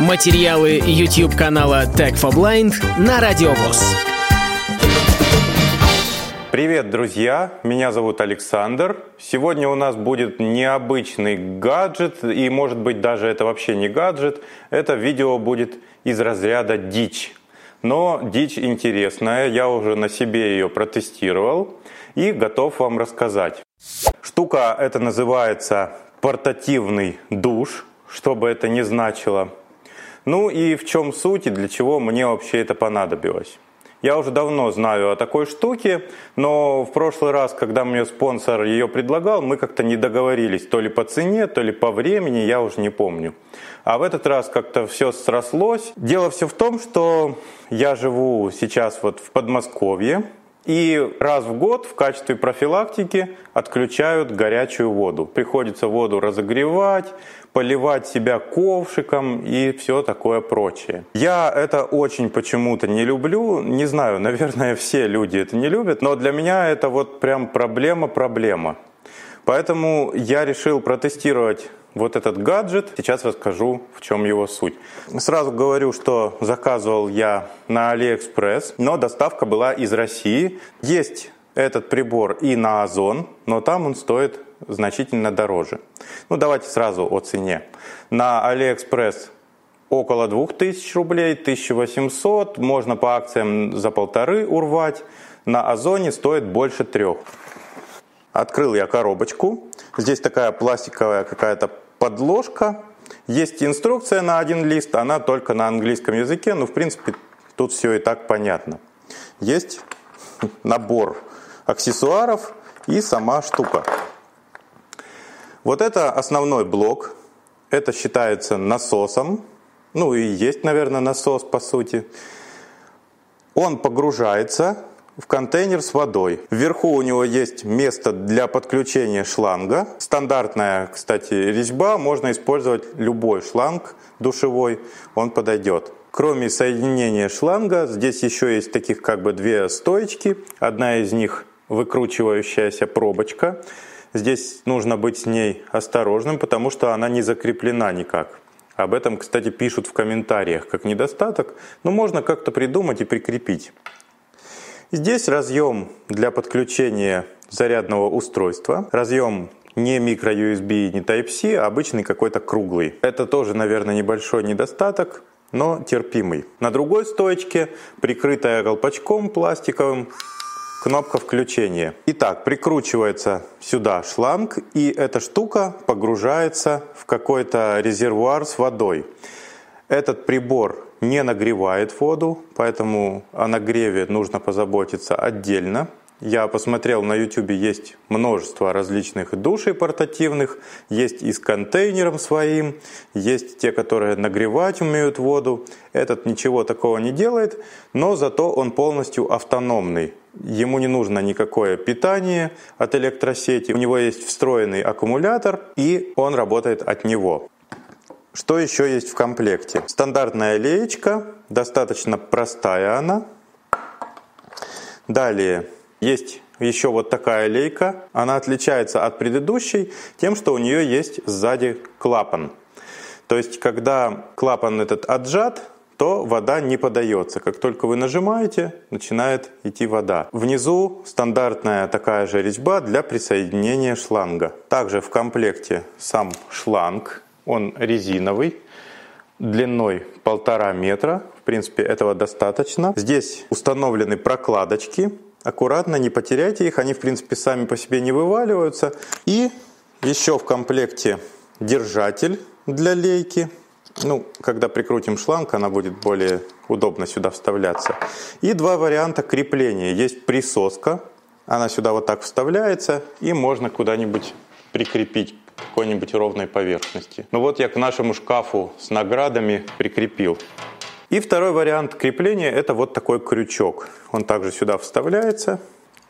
Материалы YouTube канала Tech for Blind на Радиовоз. Привет, друзья! Меня зовут Александр. Сегодня у нас будет необычный гаджет, и может быть даже это вообще не гаджет. Это видео будет из разряда дичь. Но дичь интересная, я уже на себе ее протестировал и готов вам рассказать. Штука это называется портативный душ, что бы это ни значило. Ну и в чем суть и для чего мне вообще это понадобилось? Я уже давно знаю о такой штуке, но в прошлый раз, когда мне спонсор ее предлагал, мы как-то не договорились то ли по цене, то ли по времени, я уже не помню. А в этот раз как-то все срослось. Дело все в том, что я живу сейчас вот в Подмосковье, и раз в год в качестве профилактики отключают горячую воду. Приходится воду разогревать, поливать себя ковшиком и все такое прочее. Я это очень почему-то не люблю. Не знаю, наверное, все люди это не любят, но для меня это вот прям проблема-проблема. Поэтому я решил протестировать вот этот гаджет. Сейчас расскажу, в чем его суть. Сразу говорю, что заказывал я на AliExpress, но доставка была из России. Есть этот прибор и на Озон, но там он стоит значительно дороже. Ну, давайте сразу о цене. На AliExpress около 2000 рублей, 1800, можно по акциям за полторы урвать. На Озоне стоит больше трех. Открыл я коробочку. Здесь такая пластиковая какая-то подложка. Есть инструкция на один лист, она только на английском языке, но в принципе тут все и так понятно. Есть набор аксессуаров и сама штука. Вот это основной блок. Это считается насосом. Ну и есть, наверное, насос по сути. Он погружается в контейнер с водой. Вверху у него есть место для подключения шланга. Стандартная, кстати, резьба. Можно использовать любой шланг душевой, он подойдет. Кроме соединения шланга, здесь еще есть таких как бы две стоечки. Одна из них выкручивающаяся пробочка. Здесь нужно быть с ней осторожным, потому что она не закреплена никак. Об этом, кстати, пишут в комментариях как недостаток, но можно как-то придумать и прикрепить. Здесь разъем для подключения зарядного устройства. Разъем не micro-USB, не Type-C, а обычный какой-то круглый. Это тоже, наверное, небольшой недостаток, но терпимый. На другой стоечке, прикрытая колпачком пластиковым, кнопка включения. Итак, прикручивается сюда шланг, и эта штука погружается в какой-то резервуар с водой. Этот прибор не нагревает воду, поэтому о нагреве нужно позаботиться отдельно. Я посмотрел на YouTube, есть множество различных душей портативных, есть и с контейнером своим, есть те, которые нагревать умеют воду. Этот ничего такого не делает, но зато он полностью автономный. Ему не нужно никакое питание от электросети, у него есть встроенный аккумулятор, и он работает от него. Что еще есть в комплекте? Стандартная леечка, достаточно простая она. Далее есть еще вот такая лейка. Она отличается от предыдущей тем, что у нее есть сзади клапан. То есть, когда клапан этот отжат, то вода не подается. Как только вы нажимаете, начинает идти вода. Внизу стандартная такая же резьба для присоединения шланга. Также в комплекте сам шланг он резиновый, длиной полтора метра. В принципе, этого достаточно. Здесь установлены прокладочки. Аккуратно, не потеряйте их. Они, в принципе, сами по себе не вываливаются. И еще в комплекте держатель для лейки. Ну, когда прикрутим шланг, она будет более удобно сюда вставляться. И два варианта крепления. Есть присоска. Она сюда вот так вставляется. И можно куда-нибудь прикрепить какой-нибудь ровной поверхности. Ну вот я к нашему шкафу с наградами прикрепил. И второй вариант крепления это вот такой крючок. Он также сюда вставляется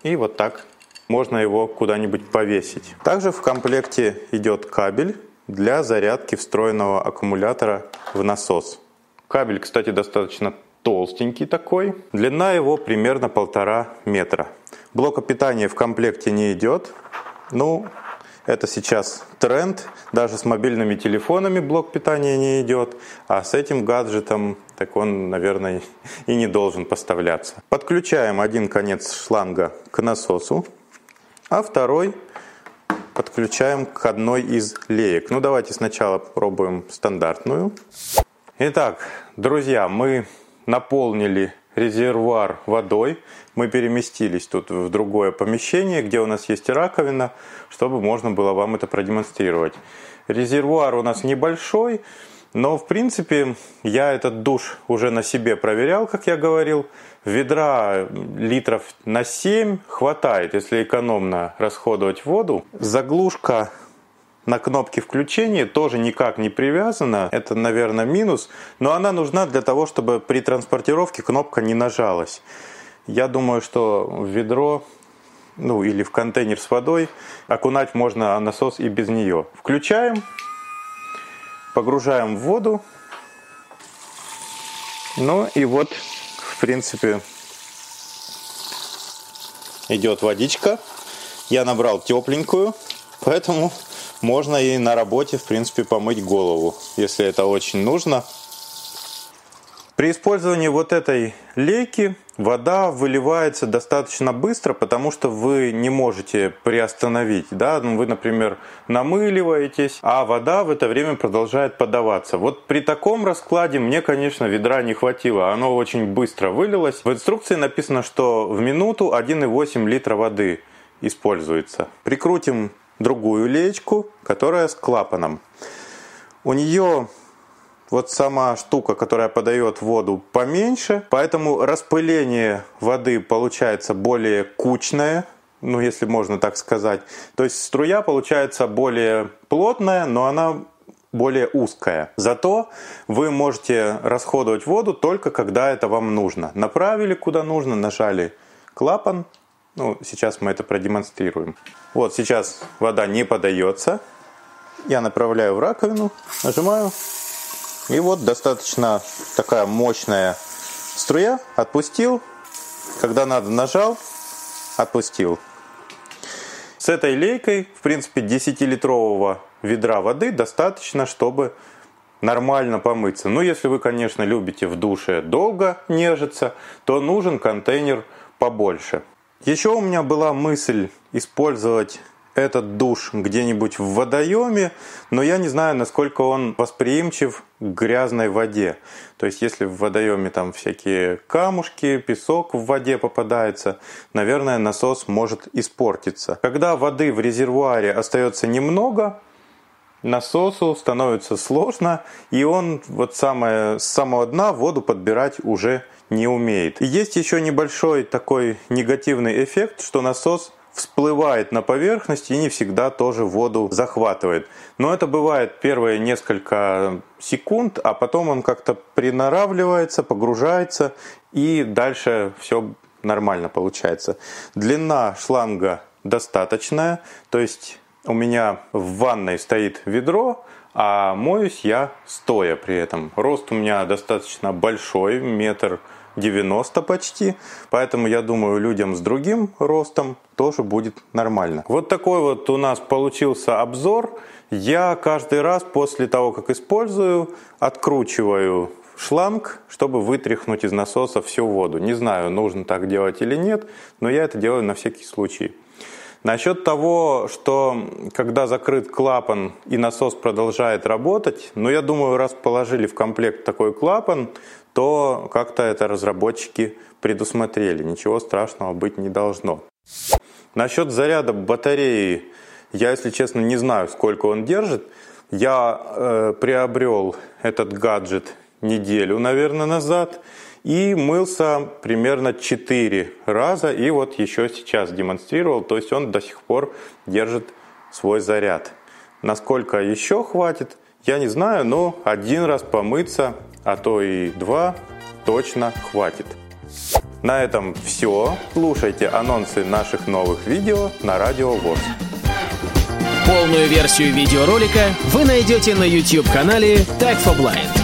и вот так можно его куда-нибудь повесить. Также в комплекте идет кабель для зарядки встроенного аккумулятора в насос. Кабель, кстати, достаточно толстенький такой. Длина его примерно полтора метра. Блока питания в комплекте не идет. Ну, Это сейчас тренд. Даже с мобильными телефонами блок питания не идет. А с этим гаджетом так он, наверное, и не должен поставляться. Подключаем один конец шланга к насосу, а второй подключаем к одной из леек. Ну давайте сначала попробуем стандартную. Итак, друзья, мы наполнили резервуар водой. Мы переместились тут в другое помещение, где у нас есть раковина, чтобы можно было вам это продемонстрировать. Резервуар у нас небольшой, но в принципе я этот душ уже на себе проверял, как я говорил. Ведра литров на 7 хватает, если экономно расходовать воду. Заглушка на кнопке включения тоже никак не привязана. Это, наверное, минус. Но она нужна для того, чтобы при транспортировке кнопка не нажалась. Я думаю, что в ведро ну или в контейнер с водой окунать можно насос и без нее. Включаем, погружаем в воду. Ну и вот, в принципе, идет водичка. Я набрал тепленькую, поэтому можно и на работе, в принципе, помыть голову, если это очень нужно. При использовании вот этой лейки вода выливается достаточно быстро, потому что вы не можете приостановить. Да? Ну, вы, например, намыливаетесь, а вода в это время продолжает подаваться. Вот при таком раскладе мне, конечно, ведра не хватило. Оно очень быстро вылилось. В инструкции написано, что в минуту 1,8 литра воды используется. Прикрутим другую леечку, которая с клапаном. У нее вот сама штука, которая подает воду поменьше, поэтому распыление воды получается более кучное, ну если можно так сказать. То есть струя получается более плотная, но она более узкая. Зато вы можете расходовать воду только когда это вам нужно. Направили куда нужно, нажали клапан, ну, сейчас мы это продемонстрируем. Вот сейчас вода не подается. Я направляю в раковину, нажимаю. И вот достаточно такая мощная струя. Отпустил. Когда надо, нажал. Отпустил. С этой лейкой, в принципе, 10-литрового ведра воды достаточно, чтобы нормально помыться. Ну, если вы, конечно, любите в душе долго нежиться, то нужен контейнер побольше. Еще у меня была мысль использовать этот душ где-нибудь в водоеме, но я не знаю, насколько он восприимчив к грязной воде. То есть, если в водоеме там всякие камушки, песок в воде попадается, наверное, насос может испортиться. Когда воды в резервуаре остается немного, насосу становится сложно, и он вот самое, с самого дна воду подбирать уже не умеет. И есть еще небольшой такой негативный эффект, что насос всплывает на поверхность и не всегда тоже воду захватывает. Но это бывает первые несколько секунд, а потом он как-то приноравливается, погружается и дальше все нормально получается. Длина шланга достаточная, то есть у меня в ванной стоит ведро, а моюсь я стоя при этом. Рост у меня достаточно большой, метр 90 почти, поэтому я думаю, людям с другим ростом тоже будет нормально. Вот такой вот у нас получился обзор. Я каждый раз после того, как использую, откручиваю шланг, чтобы вытряхнуть из насоса всю воду. Не знаю, нужно так делать или нет, но я это делаю на всякий случай. Насчет того, что когда закрыт клапан и насос продолжает работать, ну я думаю, раз положили в комплект такой клапан, то как-то это разработчики предусмотрели. Ничего страшного быть не должно. Насчет заряда батареи, я, если честно, не знаю, сколько он держит. Я э, приобрел этот гаджет неделю, наверное, назад и мылся примерно 4 раза, и вот еще сейчас демонстрировал, то есть он до сих пор держит свой заряд. Насколько еще хватит, я не знаю, но один раз помыться а то и два точно хватит. На этом все. Слушайте анонсы наших новых видео на Радио ВОЗ. Полную версию видеоролика вы найдете на YouTube-канале Tag for Blind.